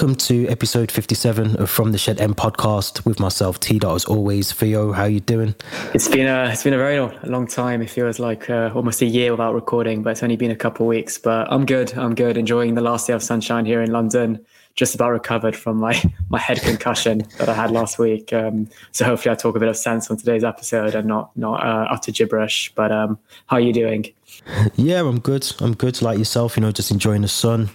Welcome to episode 57 of From the Shed End podcast with myself, T. Dot, as always. Theo, how you doing? It's been a it's been a very long time. It feels like uh, almost a year without recording, but it's only been a couple of weeks. But I'm good. I'm good. Enjoying the last day of sunshine here in London. Just about recovered from my my head concussion that I had last week. Um, so hopefully I talk a bit of sense on today's episode and not not uh, utter gibberish. But um, how are you doing? Yeah, I'm good. I'm good. Like yourself, you know, just enjoying the sun.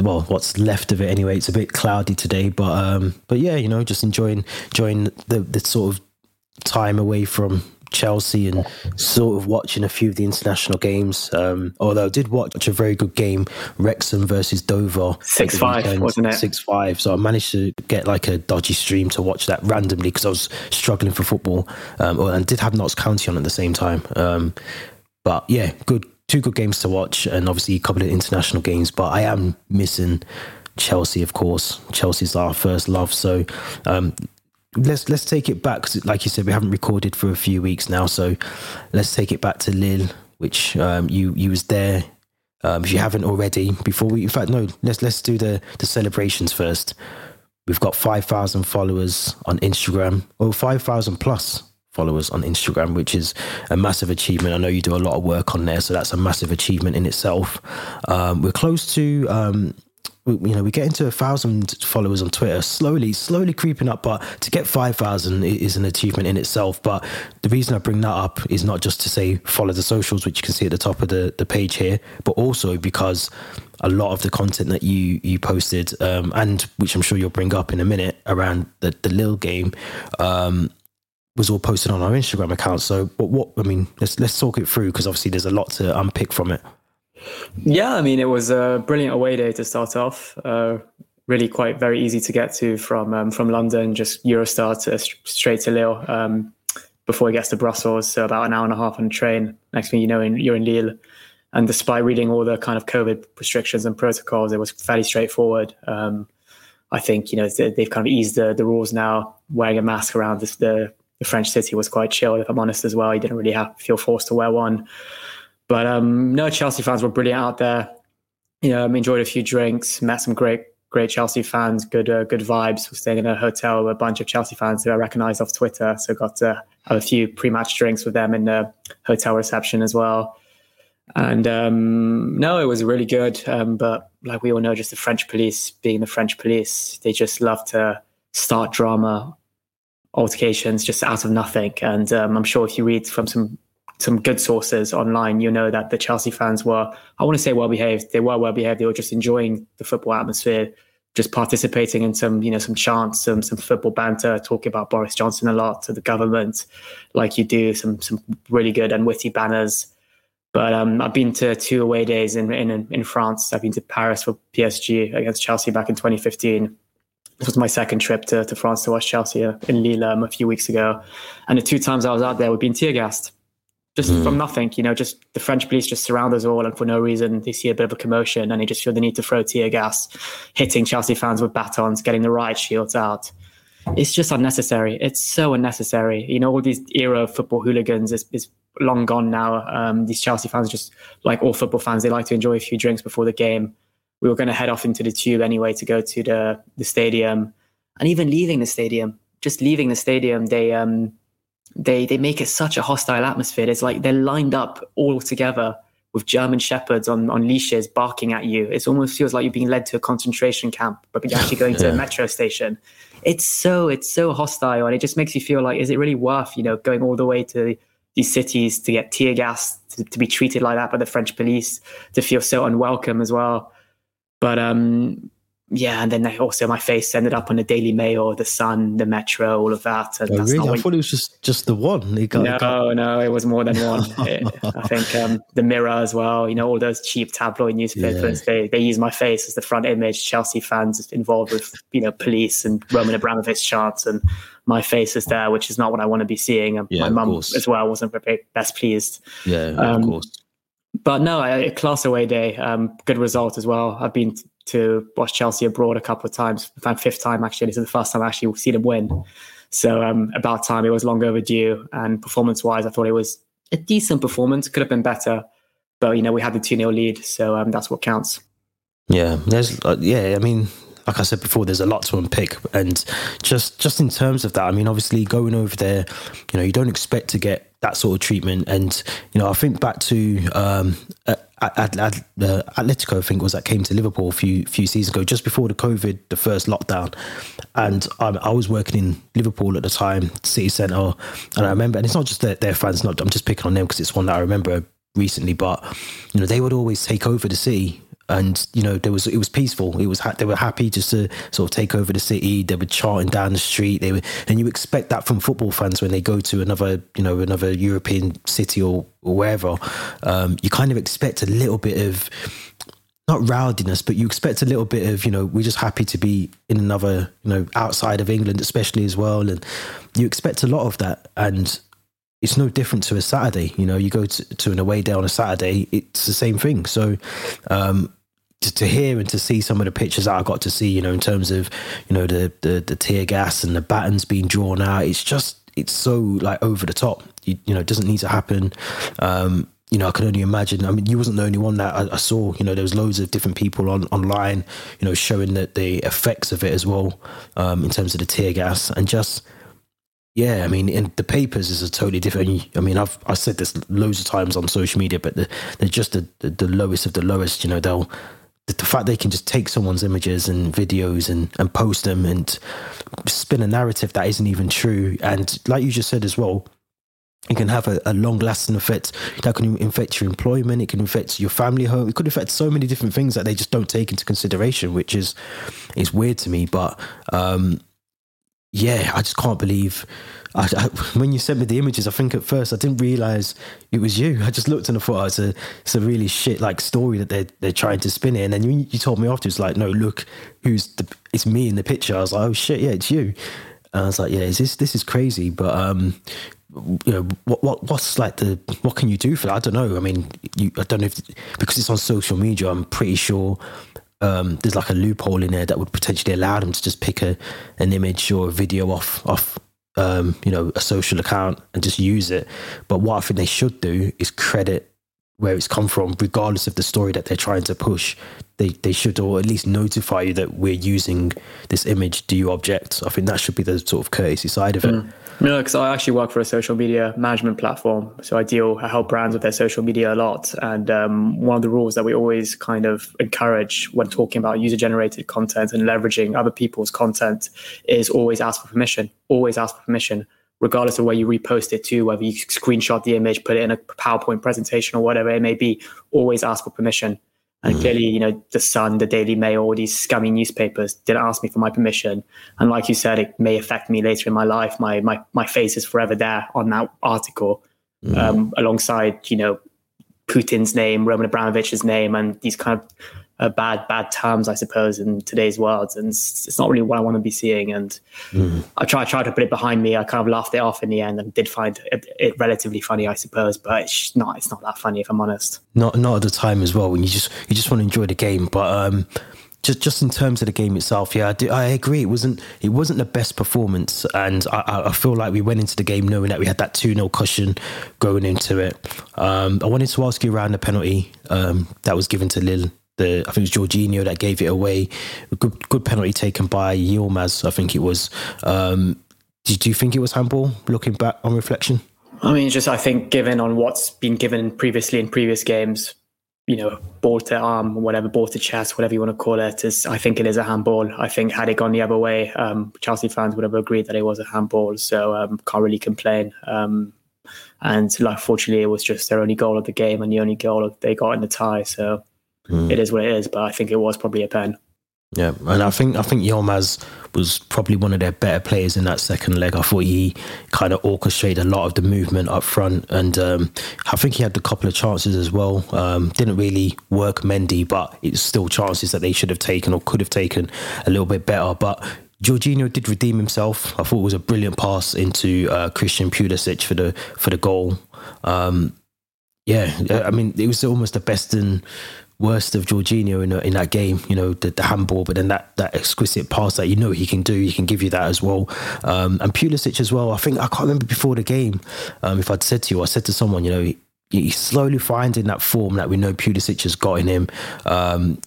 Well, what's left of it anyway. It's a bit cloudy today, but um, but yeah, you know, just enjoying enjoying the the sort of time away from Chelsea and sort of watching a few of the international games. Um, although I did watch a very good game, Wrexham versus Dover. Six five, wasn't it? Six five. So I managed to get like a dodgy stream to watch that randomly because I was struggling for football, um, and did have Notts County on at the same time. Um, but yeah, good two good games to watch, and obviously a couple of international games. But I am missing Chelsea, of course. Chelsea's our first love, so um, let's let's take it back. Like you said, we haven't recorded for a few weeks now, so let's take it back to Lille, which um, you you was there. Um, if you haven't already, before we, in fact, no, let's let's do the the celebrations first. We've got five thousand followers on Instagram, or five thousand plus followers on Instagram, which is a massive achievement. I know you do a lot of work on there, so that's a massive achievement in itself. Um, we're close to. Um, you know, we get into a thousand followers on Twitter, slowly, slowly creeping up. But to get 5,000 is an achievement in itself. But the reason I bring that up is not just to say follow the socials, which you can see at the top of the, the page here, but also because a lot of the content that you you posted, um, and which I'm sure you'll bring up in a minute around the, the Lille game, um, was all posted on our Instagram account. So, what, what I mean, let's let's talk it through because obviously there's a lot to unpick from it. Yeah, I mean, it was a brilliant away day to start off. Uh, really, quite very easy to get to from um, from London, just Eurostar to straight to Lille um, before it gets to Brussels. So about an hour and a half on a train. Next thing you know, in, you're in Lille. And despite reading all the kind of COVID restrictions and protocols, it was fairly straightforward. Um, I think you know they've kind of eased the, the rules now. Wearing a mask around the the French city was quite chill, if I'm honest as well. He didn't really have feel forced to wear one. But um, no, Chelsea fans were brilliant out there. You know, enjoyed a few drinks, met some great, great Chelsea fans, good, uh, good vibes. We're staying in a hotel with a bunch of Chelsea fans who I recognised off Twitter, so got to have a few pre-match drinks with them in the hotel reception as well. And um, no, it was really good. Um, but like we all know, just the French police, being the French police, they just love to start drama altercations just out of nothing. And um, I'm sure if you read from some some good sources online, you know that the Chelsea fans were, I want to say well behaved. They were well behaved. They were just enjoying the football atmosphere, just participating in some, you know, some chants, some some football banter, talking about Boris Johnson a lot to the government, like you do, some some really good and witty banners. But um, I've been to two away days in, in in France. I've been to Paris for PSG against Chelsea back in 2015 this was my second trip to, to France to watch Chelsea in Lille um, a few weeks ago. And the two times I was out there, we've been tear gassed just mm. from nothing. You know, just the French police just surround us all, and for no reason, they see a bit of a commotion and they just feel the need to throw tear gas, hitting Chelsea fans with batons, getting the riot shields out. It's just unnecessary. It's so unnecessary. You know, all these era of football hooligans is, is long gone now. Um, these Chelsea fans, just like all football fans, they like to enjoy a few drinks before the game we were going to head off into the tube anyway to go to the the stadium, and even leaving the stadium, just leaving the stadium, they um they they make it such a hostile atmosphere. It's like they're lined up all together with German shepherds on on leashes barking at you. It almost feels like you're being led to a concentration camp, but you're actually going yeah. to a metro station. It's so it's so hostile, and it just makes you feel like, is it really worth you know going all the way to these cities to get tear gas, to, to be treated like that by the French police, to feel so unwelcome as well? But um, yeah, and then also my face ended up on the Daily Mail, the Sun, the Metro, all of that. And oh, really? I thought it was just just the one. Got, no, got... no, it was more than one. it, I think um, the Mirror as well. You know, all those cheap tabloid newspapers. Yeah. They they use my face as the front image. Chelsea fans involved with you know police and Roman Abramovich chants, and my face is there, which is not what I want to be seeing. And yeah, my mum as well wasn't very best pleased. Yeah, um, of course but no, a class away day, um, good result as well. I've been to watch Chelsea abroad a couple of times. My fifth time actually. This is the first time I actually seen them win. So um, about time. It was long overdue. And performance wise, I thought it was a decent performance. Could have been better, but you know we had the two 0 lead, so um, that's what counts. Yeah, there's uh, yeah. I mean, like I said before, there's a lot to unpick, and just just in terms of that, I mean, obviously going over there, you know, you don't expect to get that sort of treatment, and you know, I think back to um, at, at, uh, Atletico, I think was that came to Liverpool a few few seasons ago, just before the COVID, the first lockdown, and I was working in Liverpool at the time, city centre, and I remember, and it's not just their, their fans, not I'm just picking on them because it's one that I remember recently, but you know they would always take over the city and you know there was it was peaceful. It was they were happy just to sort of take over the city. They were charting down the street. They were and you expect that from football fans when they go to another you know another european city or, or wherever. Um, you kind of expect a little bit of not rowdiness but you expect a little bit of you know we're just happy to be in another you know outside of england especially as well. And you expect a lot of that. And it's no different to a Saturday. You know, you go to, to an away day on a Saturday, it's the same thing. So, um, to, to, hear and to see some of the pictures that I got to see, you know, in terms of, you know, the, the, the tear gas and the batons being drawn out, it's just, it's so like over the top. You, you know, it doesn't need to happen. Um, you know, I can only imagine. I mean, you wasn't the only one that I, I, saw. You know, there was loads of different people on online. You know, showing that the effects of it as well, um, in terms of the tear gas and just yeah, I mean, in the papers is a totally different. I mean, I've I said this loads of times on social media, but the, they're just the, the, the lowest of the lowest. You know, they'll the, the, fact they can just take someone's images and videos and and post them and spin a narrative that isn't even true. And like you just said as well, it can have a, a long lasting effect that can affect your employment. It can affect your family home. It could affect so many different things that they just don't take into consideration, which is is weird to me. But um, yeah, I just can't believe. I, I, when you sent me the images, I think at first I didn't realize it was you. I just looked and I thought oh, it's a it's a really shit like story that they're they're trying to spin it. And then you, you told me afterwards, like, no, look, who's the, it's me in the picture. I was like, oh shit, yeah, it's you. And I was like, yeah, is this this is crazy, but um, you know, what what what's like the what can you do for that? I don't know. I mean, you, I don't know if because it's on social media. I'm pretty sure um, there's like a loophole in there that would potentially allow them to just pick a an image or a video off off um, you know a social account and just use it. But what I think they should do is credit where it's come from, regardless of the story that they're trying to push. They they should or at least notify you that we're using this image. Do you object? I think that should be the sort of courtesy side of it. Mm. No, because I actually work for a social media management platform. So I deal, I help brands with their social media a lot. And um, one of the rules that we always kind of encourage when talking about user generated content and leveraging other people's content is always ask for permission. Always ask for permission, regardless of where you repost it to, whether you screenshot the image, put it in a PowerPoint presentation or whatever it may be. Always ask for permission. And mm. clearly, you know, the Sun, the Daily Mail, all these scummy newspapers didn't ask me for my permission. And like you said, it may affect me later in my life. My my my face is forever there on that article, mm. um, alongside you know Putin's name, Roman Abramovich's name, and these kind of uh, bad bad terms, I suppose, in today's world, and it's, it's not really what I want to be seeing. And mm. I try tried to put it behind me. I kind of laughed it off in the end, and did find it, it, relatively funny, I suppose. But it's not it's not that funny if I'm honest. Not not at the time as well when you just you just want to enjoy the game, but. um just just in terms of the game itself, yeah, I, do, I agree. It wasn't it wasn't the best performance, and I, I feel like we went into the game knowing that we had that two 0 cushion going into it. Um, I wanted to ask you around the penalty um, that was given to Lille the I think it was Jorginho that gave it away. Good good penalty taken by Yilmaz, I think it was. Um, did you think it was handball? Looking back on reflection, I mean, just I think given on what's been given previously in previous games, you know, ball to arm, whatever, ball to chest, whatever you want to call it, is I think it is a handball. I think had it gone the other way, um, Chelsea fans would have agreed that it was a handball. So um, can't really complain. Um, and like, fortunately, it was just their only goal of the game and the only goal they got in the tie. So Mm. It is what it is, but I think it was probably a pen. Yeah, and I think I think Yilmaz was probably one of their better players in that second leg. I thought he kind of orchestrated a lot of the movement up front, and um, I think he had a couple of chances as well. Um, didn't really work Mendy, but it's still chances that they should have taken or could have taken a little bit better. But Jorginho did redeem himself. I thought it was a brilliant pass into uh, Christian Pulisic for the for the goal. Um, yeah, I mean it was almost the best in worst of Jorginho in, in that game, you know, the, the, handball, but then that, that exquisite pass that you know he can do, he can give you that as well. Um, and Pulisic as well. I think, I can't remember before the game, um, if I'd said to you, I said to someone, you know, he, he's slowly finding that form that we know Pulisic has got in him. Um,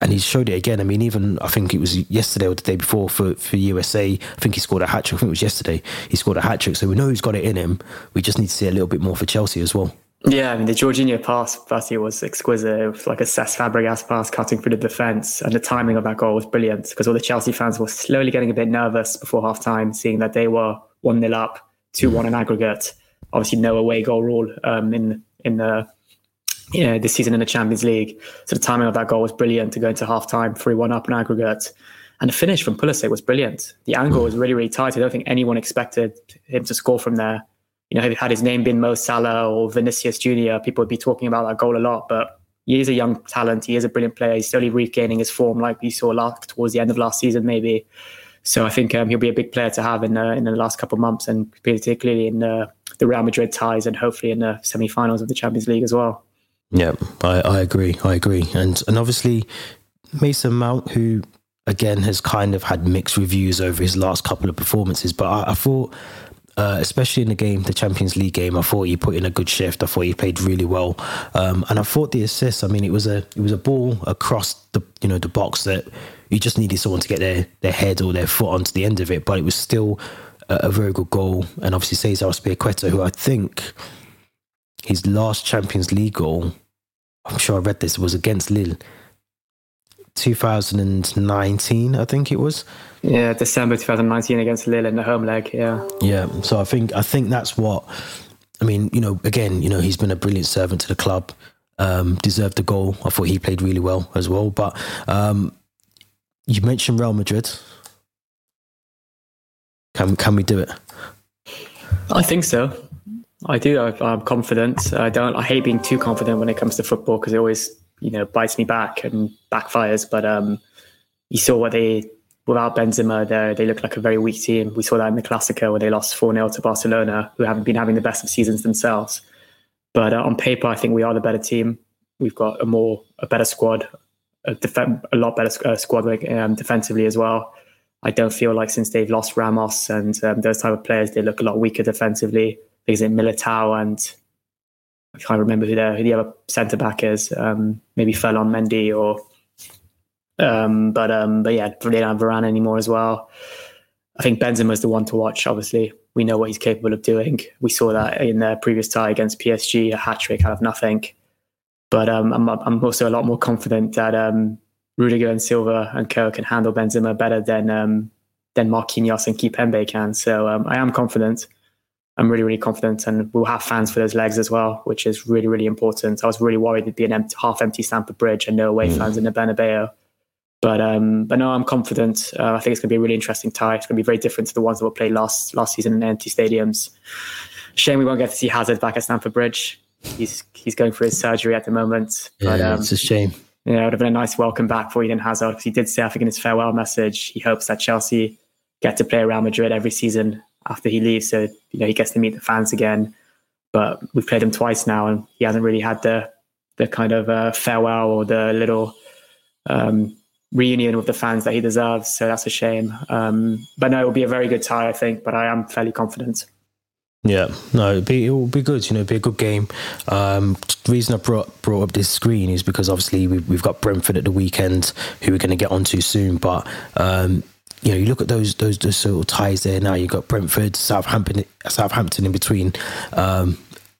and he showed it again. I mean, even I think it was yesterday or the day before for, for USA. I think he scored a hat trick. I think it was yesterday. He scored a hat trick. So we know he's got it in him. We just need to see a little bit more for Chelsea as well. Yeah, I mean the Jorginho pass year was exquisite. It was like a Cesc Fabregas pass cutting through the defence, and the timing of that goal was brilliant because all the Chelsea fans were slowly getting a bit nervous before half time, seeing that they were one 0 up, two one in aggregate. Obviously, no away goal rule um, in in the yeah, this season in the Champions League. So the timing of that goal was brilliant to go into half time, 3 1 up in aggregate. And the finish from Pulisic was brilliant. The angle was really, really tight. I don't think anyone expected him to score from there. You know, had his name been Mo Salah or Vinicius Junior, people would be talking about that goal a lot. But he is a young talent. He is a brilliant player. He's slowly regaining his form, like we saw last, towards the end of last season, maybe. So I think um, he'll be a big player to have in the, in the last couple of months, and particularly in the, the Real Madrid ties, and hopefully in the semi-finals of the Champions League as well. Yeah, I, I agree. I agree. And and obviously Mason Mount, who again has kind of had mixed reviews over his last couple of performances, but I, I thought. Uh, especially in the game, the Champions League game, I thought he put in a good shift. I thought he played really well, um, and I thought the assist. I mean, it was a it was a ball across the you know the box that you just needed someone to get their their head or their foot onto the end of it, but it was still a, a very good goal. And obviously Cesar Azpilicueta, who I think his last Champions League goal, I'm sure I read this, was against Lille. 2019, I think it was. Yeah, December 2019 against Lille in the home leg. Yeah. Yeah. So I think I think that's what. I mean, you know, again, you know, he's been a brilliant servant to the club. Um, deserved the goal. I thought he played really well as well. But um, you mentioned Real Madrid. Can can we do it? I think so. I do. I, am confident. I don't. I hate being too confident when it comes to football because it always, you know, bites me back and backfires. But um, you saw what they without Benzema, they they look like a very weak team. We saw that in the Clasico where they lost four 0 to Barcelona, who haven't been having the best of seasons themselves. But uh, on paper, I think we are the better team. We've got a more a better squad, a, def- a lot better uh, squad um, defensively as well. I don't feel like since they've lost Ramos and um, those type of players, they look a lot weaker defensively Because in Militao and I can't remember who the who the other centre back is. Um, maybe Ferland Mendy or um, but um, but yeah, they don't have Varane anymore as well. I think Benzema is the one to watch. Obviously, we know what he's capable of doing. We saw that in the previous tie against PSG, a hat trick out of nothing. But um, I'm I'm also a lot more confident that um, Rudiger and Silva and Co can handle Benzema better than um, than Marquinhos and Kimpembe can. So um, I am confident. I'm really, really confident, and we'll have fans for those legs as well, which is really, really important. I was really worried it'd be an empty, half-empty Stamford Bridge and no away mm. fans in the Bernabeu. But um, but no, I'm confident. Uh, I think it's going to be a really interesting tie. It's going to be very different to the ones that were played last last season in empty stadiums. Shame we won't get to see Hazard back at Stamford Bridge. He's he's going for his surgery at the moment. But, yeah, um, it's a shame. Yeah, it would have been a nice welcome back for Eden Hazard because he did say, I think, in his farewell message, he hopes that Chelsea get to play Real Madrid every season after he leaves. So, you know, he gets to meet the fans again. But we've played him twice now and he hasn't really had the the kind of uh, farewell or the little um, reunion with the fans that he deserves. So that's a shame. Um, but no, it will be a very good tie, I think. But I am fairly confident. Yeah, no, it'll be, it will be good. You know, it'll be a good game. Um, the reason I brought brought up this screen is because obviously we've, we've got Brentford at the weekend, who we're going to get onto soon. But um, you know, you look at those those those sort of ties there. Now you've got Brentford, Southampton, Southampton in between. Um,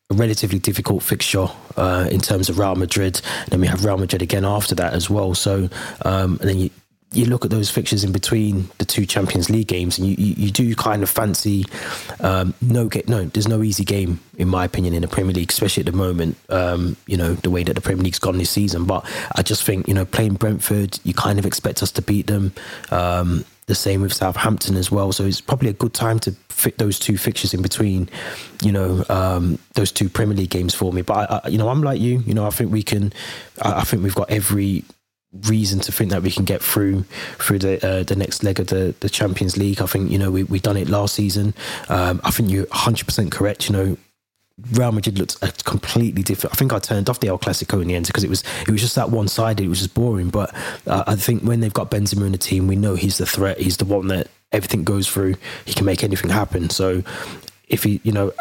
a relatively difficult fixture uh, in terms of Real Madrid. Then we have Real Madrid again after that as well. So, um, and then you you look at those fixtures in between the two Champions League games, and you, you, you do kind of fancy um, no get no. There's no easy game in my opinion in the Premier League, especially at the moment. Um, you know the way that the Premier League's gone this season, but I just think you know playing Brentford, you kind of expect us to beat them. Um, the same with Southampton as well. So it's probably a good time to fit those two fixtures in between, you know, um, those two Premier League games for me. But I, I, you know, I'm like you. You know, I think we can. I, I, think we've got every reason to think that we can get through through the uh, the next leg of the the Champions League. I think you know we we done it last season. Um, I think you're 100 percent correct. You know, Real Madrid looked completely different. I think I turned off the El Clasico in the end because it was it was just that one sided. It was just boring. But uh, I think when they've got Benzema in the team, we know he's the threat. He's the one that everything goes through. He can make anything happen. So if he, you know,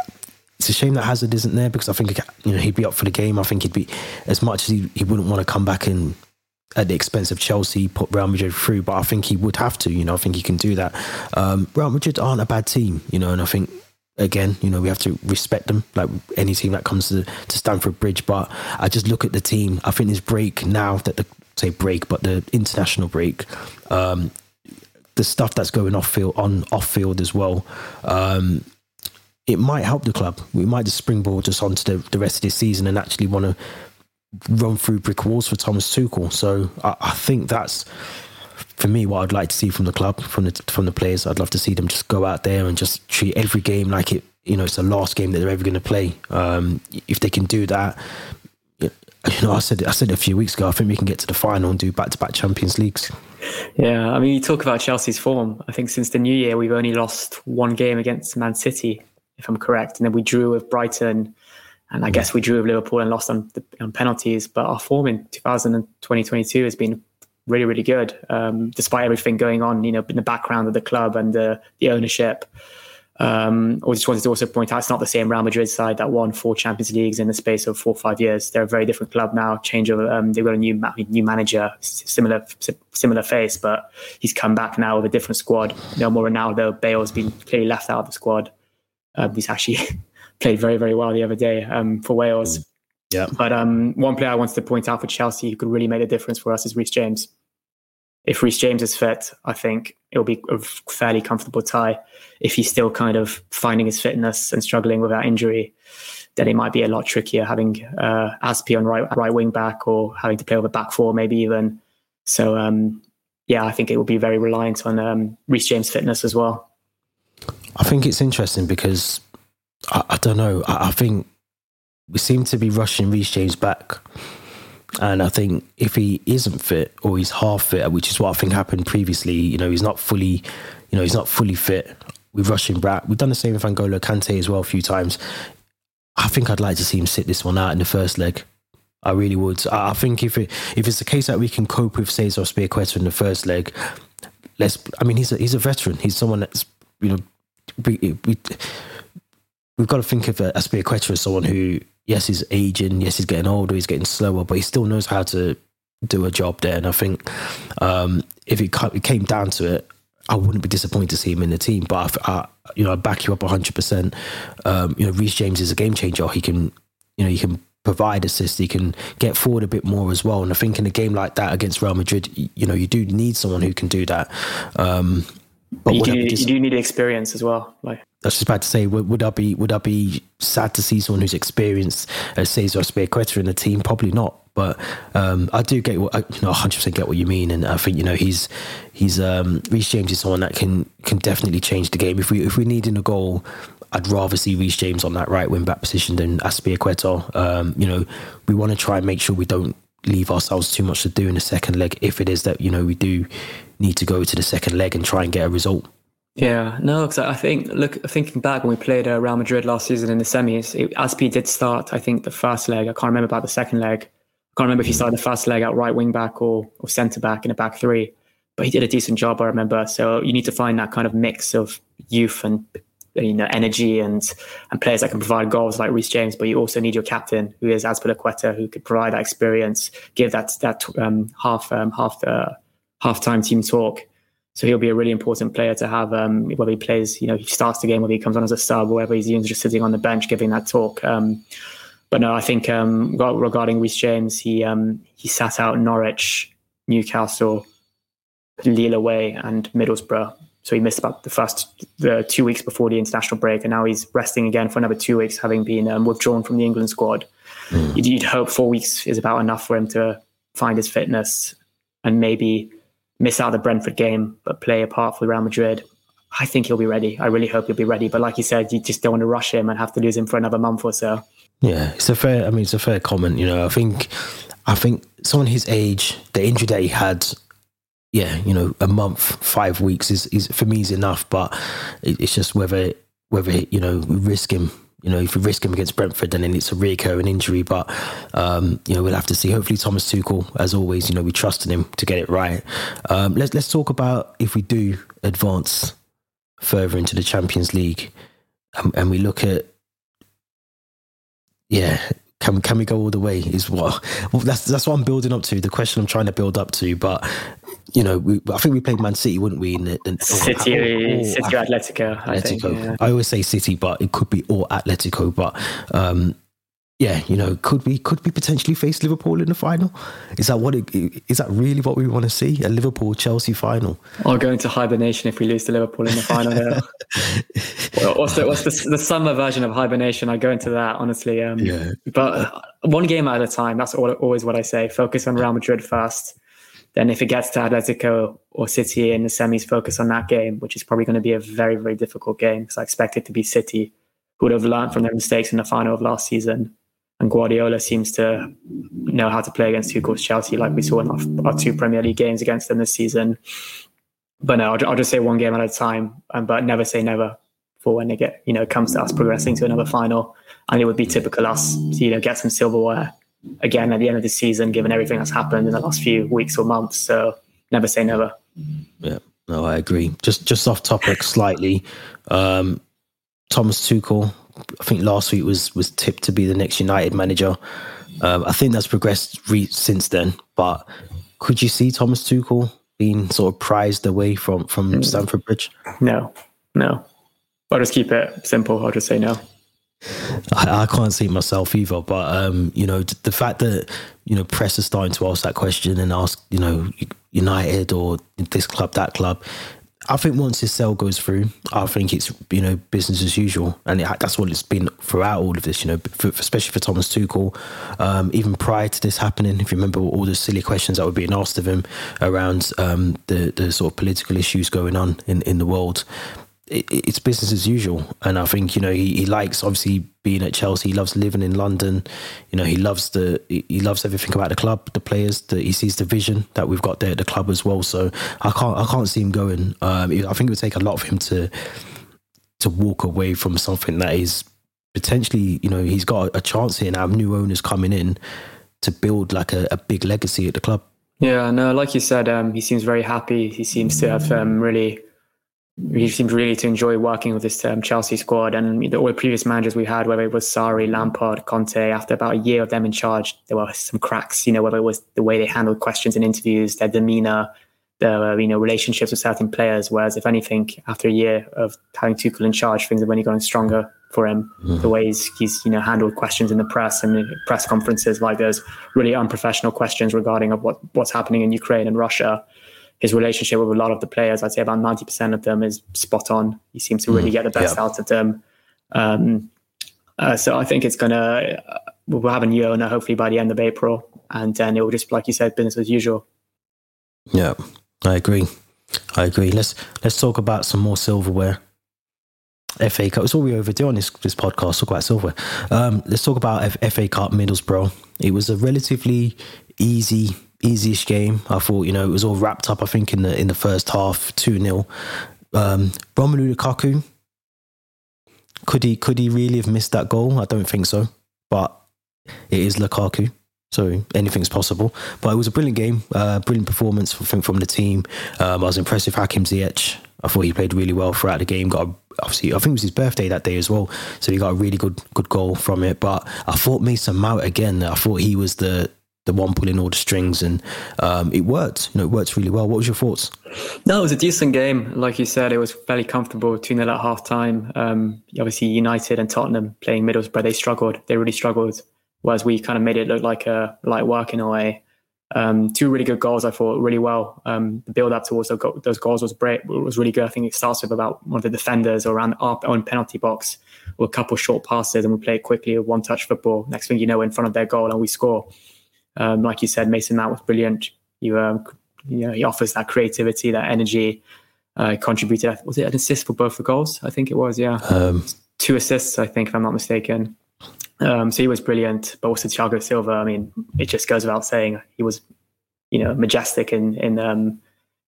it's a shame that Hazard isn't there because I think you know he'd be up for the game. I think he'd be as much as he, he wouldn't want to come back and at the expense of Chelsea, put Real Madrid through, but I think he would have to. You know, I think he can do that. Um, Real Madrid aren't a bad team, you know, and I think again, you know, we have to respect them like any team that comes to, to Stamford Bridge. But I just look at the team. I think this break now that the say break, but the international break, um, the stuff that's going off field on off field as well. Um, it might help the club. We might just springboard just onto the, the rest of this season and actually want to run through brick walls for Thomas Tuchel. So I, I, think that's for me what I'd like to see from the club, from the from the players. I'd love to see them just go out there and just treat every game like it. You know, it's the last game that they're ever going to play. Um, if they can do that, you know, I said I said a few weeks ago. I think we can get to the final and do back to back Champions Leagues. Yeah, I mean, you talk about Chelsea's form. I think since the new year, we've only lost one game against Man City, if I'm correct, and then we drew with Brighton and I guess we drew with Liverpool and lost on, on penalties. But our form in 2022 has been really, really good, um, despite everything going on, you know, in the background of the club and the, the ownership. Um, I just wanted to also point out it's not the same Real Madrid side that won four Champions Leagues in the space of four or five years. They're a very different club now. Change of um, they've got a new new manager, similar similar face, but he's come back now with a different squad. No more Ronaldo. Bale's been clearly left out of the squad. Uh, he's actually played very, very well the other day um, for Wales. Yeah. But um, one player I wanted to point out for Chelsea who could really make a difference for us is Reece James. If Reece James is fit, I think it'll be a fairly comfortable tie. If he's still kind of finding his fitness and struggling without injury, then it might be a lot trickier having uh, Azpi on right right wing back or having to play with a back four maybe even. So um, yeah, I think it will be very reliant on um, Reece James' fitness as well. I think it's interesting because I, I don't know. I, I, think we seem to be rushing Reece James back. And I think if he isn't fit or he's half fit, which is what I think happened previously, you know, he's not fully, you know, he's not fully fit. We rush him back. We've done the same with Angola Kante as well a few times. I think I'd like to see him sit this one out in the first leg. I really would. I think if it if it's the case that we can cope with Cesar Azpilicueta in the first leg, let's. I mean, he's a he's a veteran. He's someone that's you know we, we we've got to think of uh, Azpilicueta as someone who, yes, he's aging, yes, he's getting older, he's getting slower, but he still knows how to do a job there. And I think um, if it, came down to it, I wouldn't be disappointed to see him in the team. But I, I you know, I back you up hundred um, percent. You know, Reece James is a game changer. He can, you know, he can provide assists. He can get forward a bit more as well. And I think in a game like that against Real Madrid, you know, you do need someone who can do that. Um, but you do, you do need experience as well. Like I was just about to say, would, would I be would I be sad to see someone who's experienced as Cesar Azpilicueta in the team? Probably not. But um, I do get what I, you know, 100 percent get what you mean, and I think you know he's he's um, Reece James is someone that can can definitely change the game. If we if we need in a goal, I'd rather see Reece James on that right wing back position than Azpilicueta. Um, you know, we want to try and make sure we don't leave ourselves too much to do in the second leg. If it is that you know we do need to go to the second leg and try and get a result. Yeah, no, because I think, look, thinking back when we played uh, Real Madrid last season in the semis, it, Azpi did start, I think, the first leg. I can't remember about the second leg. I can't remember if he started the first leg at right wing back or, or centre back in a back three, but he did a decent job, I remember. So you need to find that kind of mix of youth and you know energy and and players that can provide goals like Reece James, but you also need your captain who is Azpilicueta, who could provide that experience, give that that um, half um, half uh, half time team talk so he'll be a really important player to have, um, whether he plays, you know, he starts the game, whether he comes on as a sub, or whether he's just sitting on the bench giving that talk. Um, but no, I think um, regarding Reece James, he um, he sat out Norwich, Newcastle, Lille away, and Middlesbrough. So he missed about the first the two weeks before the international break, and now he's resting again for another two weeks, having been um, withdrawn from the England squad. Mm. You'd, you'd hope four weeks is about enough for him to find his fitness and maybe miss out the Brentford game, but play a part for Real Madrid, I think he'll be ready. I really hope he'll be ready. But like you said, you just don't want to rush him and have to lose him for another month or so. Yeah, it's a fair. I mean, it's a fair comment. You know, I think, I think someone his age, the injury that he had, yeah, you know, a month, five weeks is is for me is enough. But it's just whether whether you know risk him you know, if we risk him against Brentford, then it's a recurring injury. But um, you know, we'll have to see. Hopefully, Thomas Tuchel, as always, you know, we trust in him to get it right. Um, let's let's talk about if we do advance further into the Champions League, um, and we look at yeah, Can can we go all the way? Is what well, that's that's what I'm building up to. The question I'm trying to build up to, but you know, we, I think we played Man City, wouldn't we? In, in, City, or, or, City, Atletico. Atletico. I, think, yeah. I, always say City, but it could be or Atletico. But um, yeah, you know, could we could we potentially face Liverpool in the final? Is that what it, is that really what we want to see? A Liverpool Chelsea final? I'll go into hibernation if we lose to Liverpool in the final. what's the what's the, the, summer version of hibernation? I go into that honestly. Um, yeah. But one game at a time. That's all, always what I say. Focus on Real Madrid first. Then if it gets to Atletico or City in the semis, focus on that game, which is probably going to be a very very difficult game because I expect it to be City, who would have learned from their mistakes in the final of last season and Guardiola seems to know how to play against Tuchel's Chelsea, like we saw in our, our, two Premier League games against them this season. But no, I'll, I'll, just say one game at a time, um, but never say never for when it get you know comes to us progressing to another final. And it would be typical us, to, you know, get some silverware again at the end of the season, given everything that's happened in the last few weeks or months. So never say never. Yeah, no, I agree. Just just off topic slightly. Um, Thomas Tuchel I think last week was was tipped to be the next United manager. Um, I think that's progressed re- since then. But could you see Thomas Tuchel being sort of prized away from from. Stamford Bridge? No, no. I'll just keep it simple. I'll just say no. I, I can't see myself either. But um, you know, the fact that you know press is starting to ask that question and ask you know United or this club, that club, I think once this sale goes through, I think it's you know business as usual, and it, that's what it's been throughout all of this. You know, for, especially for Thomas Tuchel, um, even prior to this happening, if you remember all the silly questions that were being asked of him around um, the the sort of political issues going on in in the world, it, it's business as usual. And I think you know he, he likes obviously being at Chelsea. He loves living in London. You know he loves the he loves everything about the club, the players. The, he sees the vision that we've got there at the club as well. So I can't I can't see him going. Um, I think it would take a lot of him to to walk away from something that is potentially you know he's got a chance here now. New owners coming in to build like a, a big legacy at the club. Yeah, no, like you said, um, he seems very happy. He seems to have um, really he seemed really to enjoy working with this um, Chelsea squad and the, all the previous managers we had, whether it was Sarri, Lampard, Conte. After about a year of them in charge, there were some cracks. You know, whether it was the way they handled questions in interviews, their demeanour, their you know relationships with certain players. Whereas, if anything, after a year of having Tuchel in charge, things have only gotten stronger for him. Mm-hmm. The ways he's you know handled questions in the press and press conferences, like those really unprofessional questions regarding of what what's happening in Ukraine and Russia his relationship with a lot of the players, I'd say about 90% of them is spot on. He seems to really mm, get the best out of them. Um, uh, so I think it's going to, uh, we'll have a new owner hopefully by the end of April. And then it will just, like you said, business as usual. Yeah, I agree. I agree. Let's let's talk about some more silverware. FA Cup. It's all we overdo on this this podcast. Talk about silverware. Um, let's talk about F- FA Cup Middlesbrough. It was a relatively easy easiest game. I thought, you know, it was all wrapped up. I think in the in the first half, two 0 um, Romelu Lukaku. Could he could he really have missed that goal? I don't think so. But it is Lukaku, so anything's possible. But it was a brilliant game, uh, brilliant performance from from the team. Um, I was impressed with Hakim Ziyech. I thought he played really well throughout the game. Got a, obviously, I think it was his birthday that day as well, so he got a really good good goal from it. But I thought Mason Mount again. I thought he was the the one pulling all the strings, and um, it worked. You know, it worked really well. What was your thoughts? No, it was a decent game. Like you said, it was fairly comfortable. Two 0 at half time. Um, obviously, United and Tottenham playing Middlesbrough, they struggled. They really struggled. Whereas we kind of made it look like a light work in a way. Um, two really good goals, I thought, really well. Um, the build up towards those goals was great. It was really good. I think it starts with about one of the defenders around our own penalty box with a couple short passes, and we play it quickly with one touch football. Next thing you know, in front of their goal, and we score. Um, like you said, Mason Mount was brilliant. You, um, you know, he offers that creativity, that energy. Uh, contributed. Was it an assist for both the goals? I think it was. Yeah, um, two assists. I think, if I'm not mistaken. Um, so he was brilliant. But also Thiago Silva. I mean, it just goes without saying he was, you know, majestic in in um,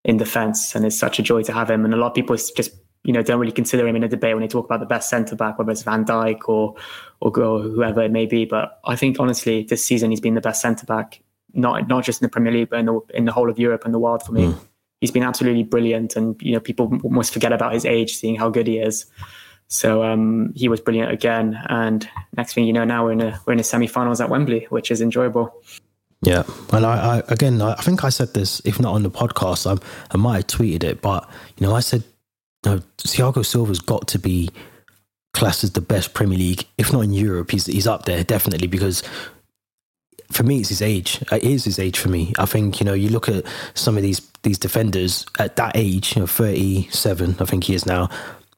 in defence, and it's such a joy to have him. And a lot of people just you know don't really consider him in a debate when they talk about the best centre back, whether it's Van Dijk or, or or whoever it may be. But I think honestly, this season he's been the best centre back, not not just in the Premier League, but in the in the whole of Europe and the world for me. Mm. He's been absolutely brilliant, and you know people almost forget about his age, seeing how good he is. So um, he was brilliant again. And next thing you know, now we're in a we're in a semi-finals at Wembley, which is enjoyable. Yeah, and I, I again, I think I said this, if not on the podcast, I, I might have tweeted it, but you know, I said, know, Thiago Silva's got to be classed as the best Premier League, if not in Europe. He's he's up there definitely because for me, it's his age. It is his age for me. I think you know you look at some of these these defenders at that age, you know, thirty seven, I think he is now.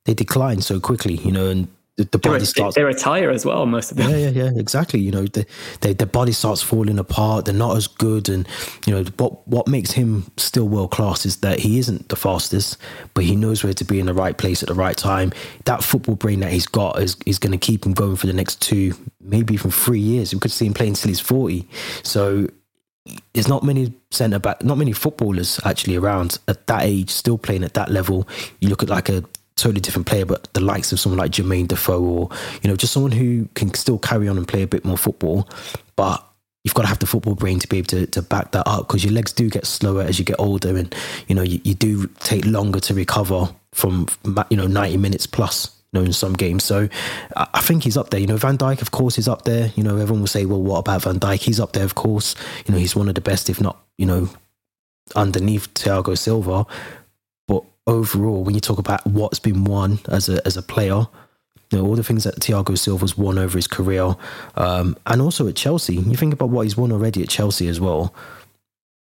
They decline so quickly, you know, and the, the body they, starts. They retire as well, most of them. Yeah, yeah, yeah, exactly. You know, the, the the body starts falling apart. They're not as good, and you know what what makes him still world class is that he isn't the fastest, but he knows where to be in the right place at the right time. That football brain that he's got is is going to keep him going for the next two, maybe even three years. We could see him playing until he's forty. So there's not many centre back, not many footballers actually around at that age still playing at that level. You look at like a totally different player, but the likes of someone like Jermaine Defoe or, you know, just someone who can still carry on and play a bit more football. But you've got to have the football brain to be able to, to back that up because your legs do get slower as you get older and, you know, you, you do take longer to recover from, you know, 90 minutes plus you know, in some games. So I think he's up there. You know, Van Dijk, of course, is up there. You know, everyone will say, well, what about Van Dijk? He's up there, of course. You know, he's one of the best, if not, you know, underneath Thiago Silva overall, when you talk about what's been won as a as a player, you know, all the things that Thiago Silva's won over his career, um, and also at Chelsea. You think about what he's won already at Chelsea as well.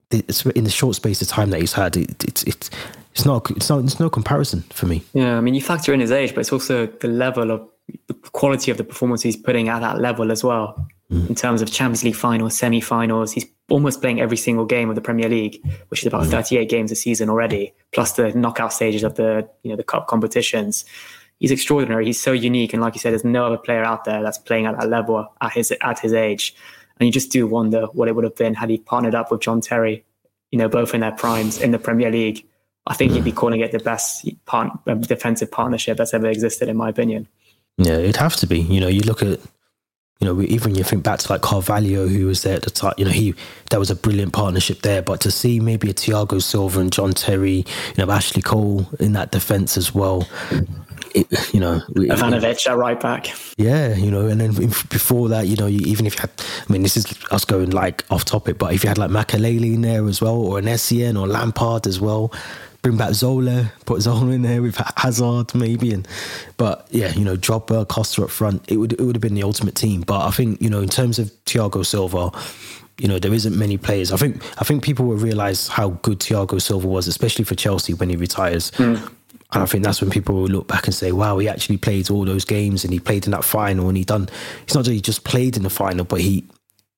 It's in the short space of time that he's had. It, it's it's it's not it's not it's no comparison for me. Yeah, I mean, you factor in his age, but it's also the level of the quality of the performance he's putting at that level as well. Mm. In terms of Champions League finals, semi-finals, he's almost playing every single game of the Premier League, which is about mm. 38 games a season already, plus the knockout stages of the you know the cup competitions. He's extraordinary. He's so unique, and like you said, there's no other player out there that's playing at that level at his at his age. And you just do wonder what it would have been had he partnered up with John Terry, you know, both in their primes in the Premier League. I think he'd be calling it the best part, defensive partnership that's ever existed, in my opinion. Yeah, it'd have to be. You know, you look at you know, even you think back to like Carvalho, who was there at the time, you know, he that was a brilliant partnership there. But to see maybe a Thiago Silva and John Terry, you know, Ashley Cole in that defense as well, it, you know, Ivanovic at right back. Yeah, you know, and then before that, you know, you, even if you had, I mean, this is us going like off topic, but if you had like Makelele in there as well, or an Essien or Lampard as well, bring back Zola, put Zola in there with Hazard maybe, and but yeah, you know, Drogba, Costa up front, it would it would have been the ultimate team. But I think you know, in terms of Thiago Silva, you know, there isn't many players. I think I think people will realize how good Thiago Silva was, especially for Chelsea when he retires. Mm. And I think that's when people will look back and say, "Wow, he actually played all those games, and he played in that final, and he done. It's not that he just played in the final, but he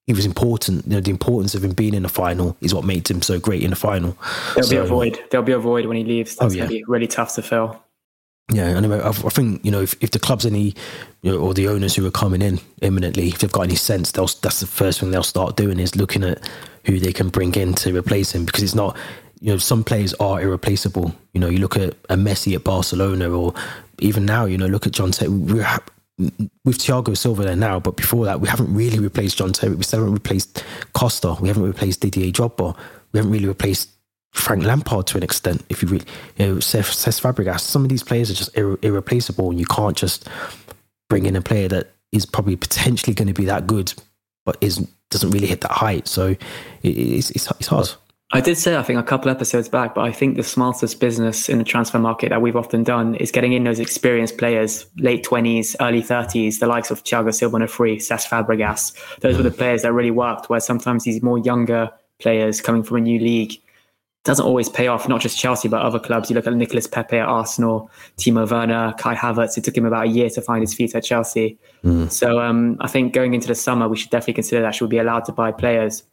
he was important. You know, the importance of him being in the final is what made him so great in the final. There'll so, be a void. There'll be a void when he leaves. That's oh, yeah. going to be really tough to fill. Yeah, anyway, I, I think you know if, if the clubs any you know, or the owners who are coming in imminently, if they've got any sense, they'll that's the first thing they'll start doing is looking at who they can bring in to replace him because it's not you know some players are irreplaceable. You know, you look at a Messi at Barcelona or even now, you know, look at John Tate. With Thiago Silva there now, but before that, we haven't really replaced John Terry. We still haven't replaced Costa. We haven't replaced Didier Drogba. We haven't really replaced Frank Lampard to an extent. If you really, you know, Cesc Fabregas, some of these players are just irre- irreplaceable, and you can't just bring in a player that is probably potentially going to be that good, but is doesn't really hit that height. So it, it's, it's it's hard. I did say, I think, a couple episodes back, but I think the smartest business in the transfer market that we've often done is getting in those experienced players, late 20s, early 30s, the likes of Thiago Silva and Free, Cesc Fabregas. Those were the players that really worked, where sometimes these more younger players coming from a new league doesn't always pay off, not just Chelsea, but other clubs. You look at Nicolas Pepe at Arsenal, Timo Werner, Kai Havertz. It took him about a year to find his feet at Chelsea. Mm. So um, I think going into the summer, we should definitely consider that should we be allowed to buy players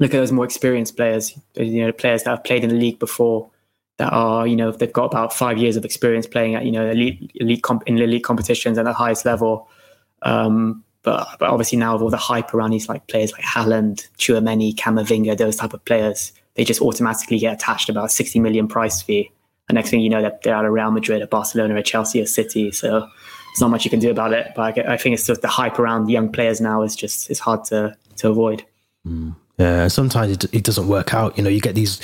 look at those more experienced players, you know, players that have played in the league before that are, you know, they've got about five years of experience playing at, you know, elite, elite comp, in elite competitions at the highest level. Um, but, but obviously now with all the hype around these like players like Haaland, Tchouameni, Camavinga, those type of players, they just automatically get attached about a 60 million price fee. And next thing you know, they're, they're at a Real Madrid, a Barcelona, a Chelsea, a City. So there's not much you can do about it. But I, I think it's just the hype around young players now is just, it's hard to, to avoid. Mm. Uh, sometimes it, it doesn't work out. You know, you get these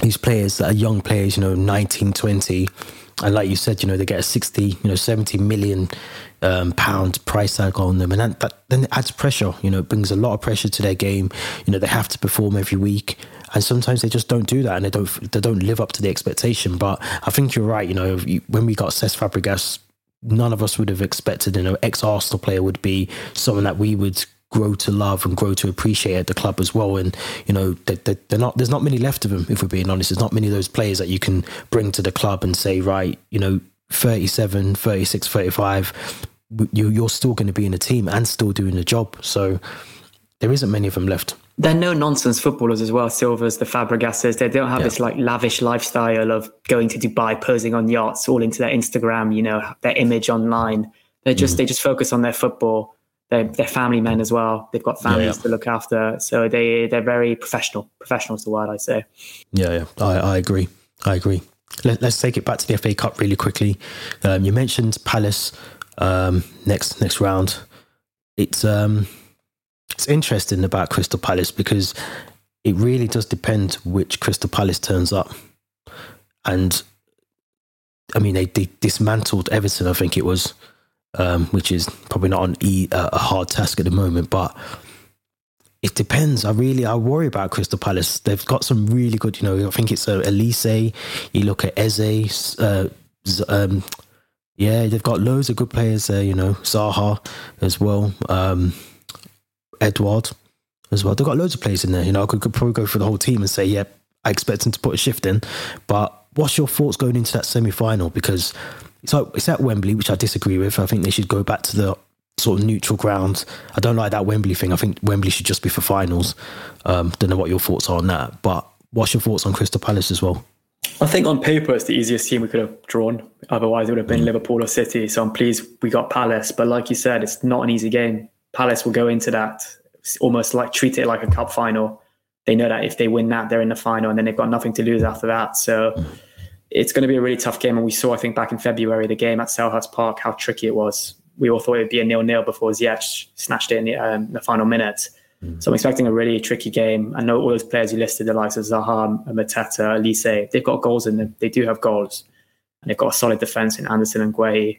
these players that are young players, you know, 19, 20, and like you said, you know, they get a 60, you know, 70 million um, pound price tag on them. And that, that, then it adds pressure, you know, it brings a lot of pressure to their game. You know, they have to perform every week. And sometimes they just don't do that and they don't, they don't live up to the expectation. But I think you're right. You know, when we got Cesc Fabregas, none of us would have expected, you know, ex Arsenal player would be someone that we would grow to love and grow to appreciate at the club as well. And you know, they, they, they're not. There's not many left of them. If we're being honest, there's not many of those players that you can bring to the club and say, right, you know, 37, 36, 35, you, you're still going to be in the team and still doing the job. So there isn't many of them left. They're no nonsense footballers as well. Silvas, the Fabregases, they don't have yeah. this like lavish lifestyle of going to Dubai, posing on yachts, all into their Instagram, you know, their image online. They just mm. they just focus on their football they're, they're family men as well. They've got families yeah, yeah. to look after, so they they're very professional. Professional is the word I say. Yeah, yeah, I, I agree. I agree. Let, us take it back to the FA Cup really quickly. Um, you mentioned Palace um, next next round. It's um, it's interesting about Crystal Palace because it really does depend which Crystal Palace turns up, and I mean they, they dismantled Everton. I think it was um, which is probably not an e- uh, a hard task at the moment, but it depends. I really I worry about Crystal Palace. They've got some really good, you know. I think it's uh, Olise. You look at Eze. Uh, um, yeah, they've got loads of good players there. You know, Zaha as well. Um, Edouard as well. They've got loads of players in there. You know, I could, could probably go for the whole team and say, yeah, I expect them to put a shift in. But what's your thoughts going into that semi final? Because so it's at Wembley, which I disagree with. I think they should go back to the sort of neutral ground. I don't like that Wembley thing. I think Wembley should just be for finals. Um, don't know what your thoughts are on that, but what's your thoughts on Crystal Palace as well? I think on paper it's the easiest team we could have drawn. Otherwise, it would have been mm. Liverpool or City. So I'm pleased we got Palace. But like you said, it's not an easy game. Palace will go into that almost like treat it like a cup final. They know that if they win that, they're in the final, and then they've got nothing to lose after that. So. It's going to be a really tough game. And we saw, I think, back in February, the game at Selhurst Park, how tricky it was. We all thought it would be a nil-nil before Ziyech snatched it in the, um, the final minute. So I'm expecting a really tricky game. I know all those players you listed, the likes of Zaha, Mateta, Olise, they've got goals in them. They do have goals. And they've got a solid defence in Anderson and Guehi.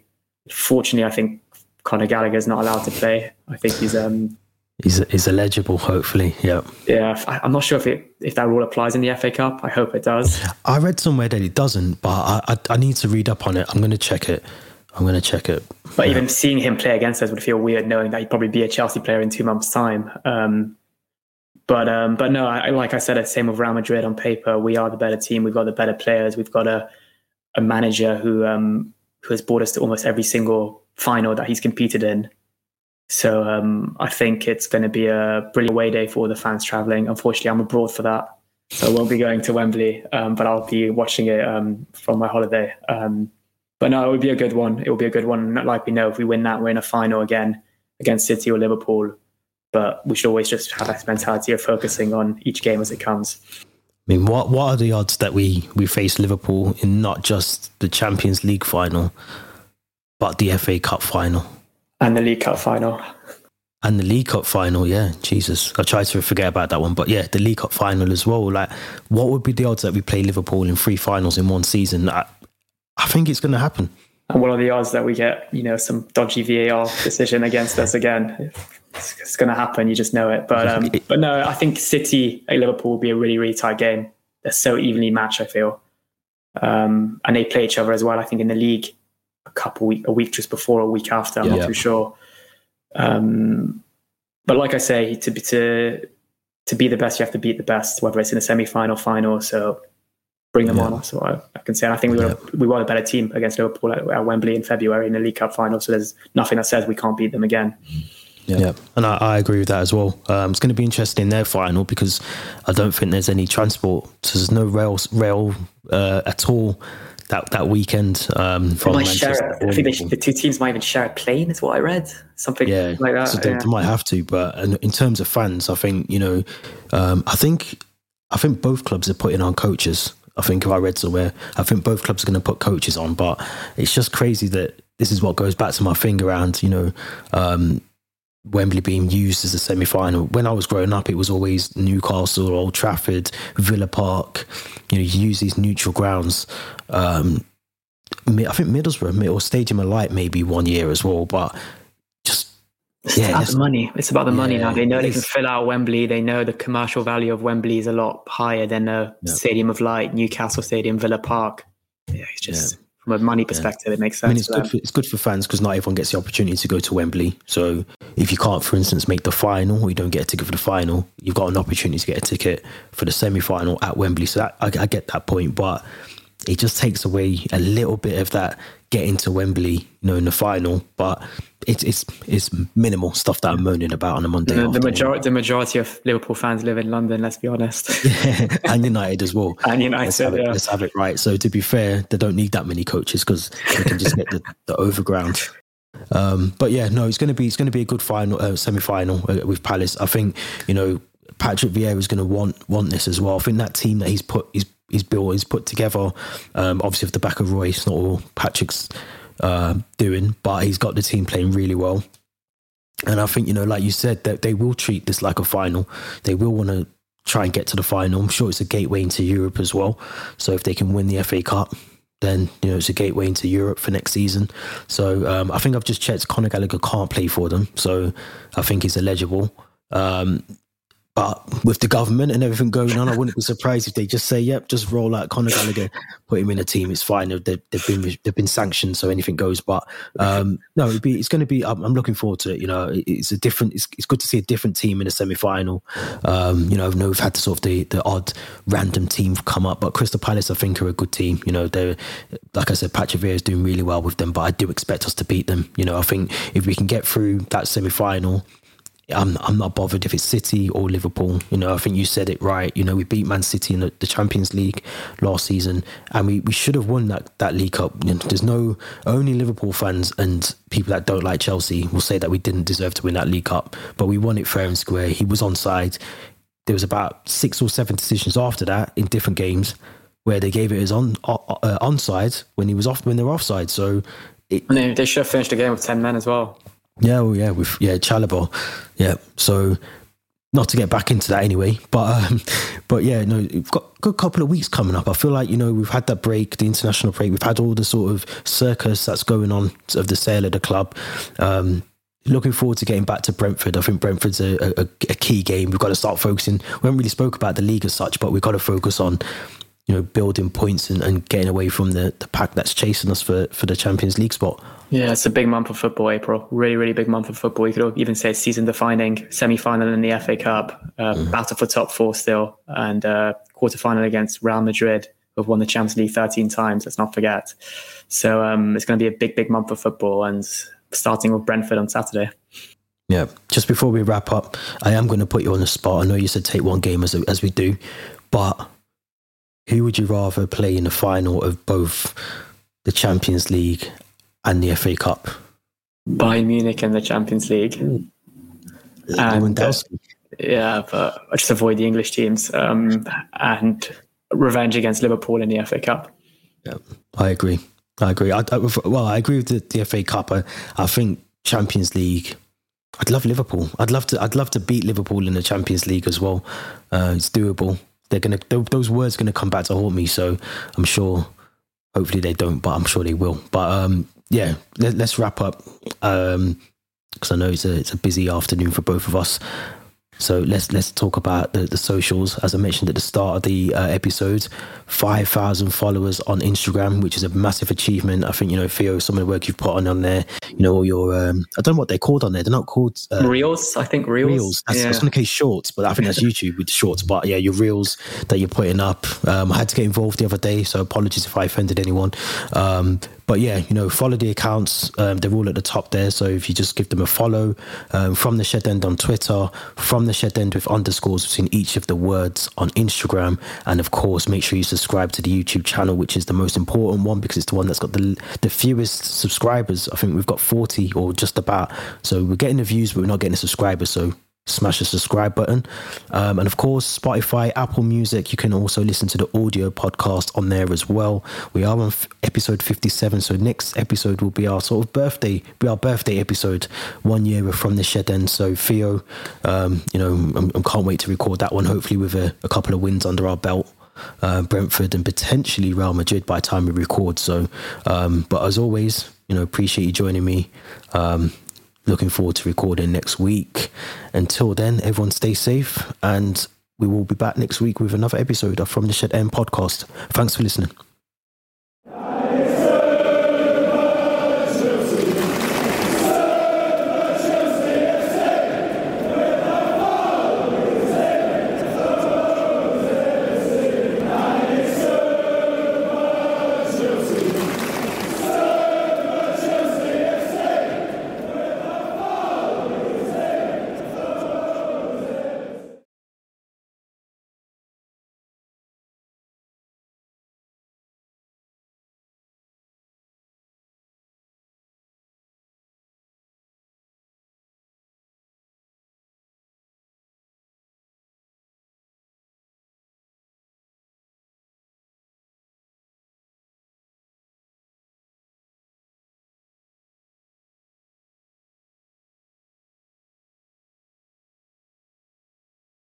Fortunately, I think Conor Gallagher is not allowed to play. I think he's um, He's, he's eligible, hopefully. Yeah. Yeah. I'm not sure if it if that rule applies in the FA Cup. I hope it does. I read somewhere that it doesn't, but I, I, I need to read up on it. I'm going to check it. I'm going to check it. But yeah. even seeing him play against us would feel weird, knowing that he'd probably be a Chelsea player in two months' time. Um, but um, but no, I, like I said, same with Real Madrid on paper. We are the better team. We've got the better players. We've got a a manager who um, who has brought us to almost every single final that he's competed in. So um, I think it's going to be a brilliant away day for the fans traveling. Unfortunately, I'm abroad for that, so I won't be going to Wembley, um, but I'll be watching it um, from my holiday. Um, but no, it would be a good one. It will be a good one. Like we know, if we win that, we're in a final again against City or Liverpool. But we should always just have that mentality of focusing on each game as it comes. I mean, what what are the odds that we we face Liverpool in not just the Champions League final, but the FA Cup final? And the League Cup final. And the League Cup final, yeah, Jesus. I tried to forget about that one, but yeah, the League Cup final as well. Like, what would be the odds that we play Liverpool in three finals in one season? I, I think it's going to happen. And what are the odds that we get, you know, some dodgy VAR decision against us again? It's, it's going to happen. You just know it. But um, but no, I think City at Liverpool will be a really really tight game. They're so evenly matched. I feel, um, and they play each other as well. I think in the league, a couple week, a week just before, a week after. I'm yeah. not too sure. Um, but like I say, to be to to be the best, you have to beat the best, whether it's in a semi final, final. So bring them yeah. on. So I, I, can say, and I think we were yeah. we were a better team against Liverpool at, at, Wembley in February in the League Cup final. So there's nothing that says we can't beat them again. Yeah, yeah. and I, I, agree with that as well. Um, it's going to be interesting in their final because I don't think there's any transport, so there's no rail rail uh, at all that that weekend um, from Manchester. Share, I think they, the two teams might even share a plane, is what I read. Something yeah, like that. So they, yeah. they, might have to, but in terms of fans, I think you know, um, I think I think both clubs are putting on coaches. I think if I read somewhere, I think both clubs are going to put coaches on, but it's just crazy that this is what goes back to my thing around, you know, um, Wembley being used as a semi final. When I was growing up, it was always Newcastle, Old Trafford, Villa Park. You know, use these neutral grounds. Um, I think Middlesbrough or Stadium of Light maybe one year as well, but just it's yeah, about the money. It's about the yeah, money now. They know they can fill out Wembley. They know the commercial value of Wembley is a lot higher than a yeah. Stadium of Light, Newcastle Stadium, Villa Park. Yeah, it's just from a money perspective, it makes sense. I mean, it's good for, it's good for fans because not everyone gets the opportunity to go to Wembley. So if you can't, for instance, make the final or you don't get a ticket for the final, you've got an opportunity to get a ticket for the semi final at Wembley. So that, I, I get that point, but it just takes away a little bit of that getting to Wembley, you know, in the final. But it's it's it's minimal stuff that I'm moaning about on a Monday. The, the majority the majority of Liverpool fans live in London. Let's be honest. yeah, and United as well. And United, let's have, it, yeah. let's have it right. So to be fair, they don't need that many coaches because they can just get the, the overground. Um, but yeah, no, it's going to be it's going to be a good final, uh, semi final uh, with Palace. I think you know Patrick Vieira is going to want want this as well. I think that team that he's put he's he's built he's put together, um, obviously with the back of Royce, not all Patrick's uh, doing, but he's got the team playing really well. And I think you know, like you said, that they will treat this like a final. They will want to try and get to the final. I'm sure it's a gateway into Europe as well. So if they can win the FA Cup, then you know it's a gateway into Europe for next season. So um, I think I've just checked. Conor Gallagher can't play for them, so I think he's eligible. Um, but with the government and everything going on, I wouldn't be surprised if they just say, "Yep, just roll out Conor Gallagher, put him in a team. It's fine. They've, they've been they've been sanctioned, so anything goes." But um, no, be, it's going to be. I'm, I'm, looking forward to it. You know, it's a different. It's, it's good to see a different team in a semi final. Um, you know, I know we've had the sort of the, the odd random team come up, but Crystal Palace, I think, are a good team. You know, they're like I said, Patrick Vieira is doing really well with them, but I do expect us to beat them. You know, I think if we can get through that semi final I'm I'm not bothered if it's City or Liverpool. You know, I think you said it right. You know, we beat Man City in the, Champions League last season, and we, we should have won that that League Cup. You know, there's no only Liverpool fans and people that don't like Chelsea will say that we didn't deserve to win that League Cup, but we won it fair and square. He was onside. There was about six or seven decisions after that in different games where they gave it as on uh, onside when he was off when they were offside. So it, they, they should have finished the game with ten men as well. Yeah, well, yeah, with yeah Chalobah, yeah. So not to get back into that anyway, but um, but yeah, no, we've got a good couple of weeks coming up. I feel like you know we've had that break, the international break. We've had all the sort of circus that's going on of the sale of the club. Um, looking forward to getting back to Brentford. I think Brentford's a, a, a, key game. We've got to start focusing. We haven't really spoke about the league as such, but we've got to focus on you know building points and, and getting away from the, the pack that's chasing us for, for the Champions League spot. Yeah, it's a big month of football, April. Really, really big month of football. You could even say season defining semi final in the FA Cup, uh, mm. battle for top four still, and uh, quarter final against Real Madrid, who've won the Champions League 13 times. Let's not forget. So um, it's going to be a big, big month of football, and starting with Brentford on Saturday. Yeah. Just before we wrap up, I am going to put you on the spot. I know you said take one game as as we do, but who would you rather play in the final of both the Champions League and the FA Cup. Bayern Munich in the Champions League. And, uh, yeah, but I just avoid the English teams um, and revenge against Liverpool in the FA Cup. Yeah, I agree. I agree. I, I, well, I agree with the, the FA Cup. I, I think Champions League. I'd love Liverpool. I'd love to. I'd love to beat Liverpool in the Champions League as well. Uh, it's doable. They're gonna. Those words are gonna come back to haunt me. So I'm sure. Hopefully they don't, but I'm sure they will. But um, yeah, let, us wrap up because um, I know it's a it's a busy afternoon for both of us. So let's let's talk about the, the socials. As I mentioned at the start of the uh, episode, five thousand followers on Instagram, which is a massive achievement. I think you know Theo, some of the work you've put on on there. You know all your um, I don't know what they're called on there. They're not called uh, reels. I think reels. Reels. That's, yeah. I was going to say shorts, but I think that's YouTube with shorts. But yeah, your reels that you're putting up. Um, I had to get involved the other day, so apologies if I offended anyone. Um, but yeah, you know, follow the accounts. Um, they're all at the top there. So if you just give them a follow um, from the Shed End on Twitter, from the Shed End with underscores between each of the words on Instagram, and of course, make sure you subscribe to the YouTube channel, which is the most important one because it's the one that's got the the fewest subscribers. I think we've got forty or just about. So we're getting the views, but we're not getting the subscribers. So smash the subscribe button. Um, and of course, Spotify, Apple Music, you can also listen to the audio podcast on there as well. We are on f- episode 57. So next episode will be our sort of birthday, be our birthday episode, one year from the shed end. So Theo, um, you know, I can't wait to record that one, hopefully with a, a couple of wins under our belt. uh, Brentford, and potentially Real Madrid by the time we record. So, um, but as always, you know, appreciate you joining me. Um, looking forward to recording next week. Until then, everyone stay safe, and we will be back next week with another episode of From the Shed End podcast. Thanks for listening.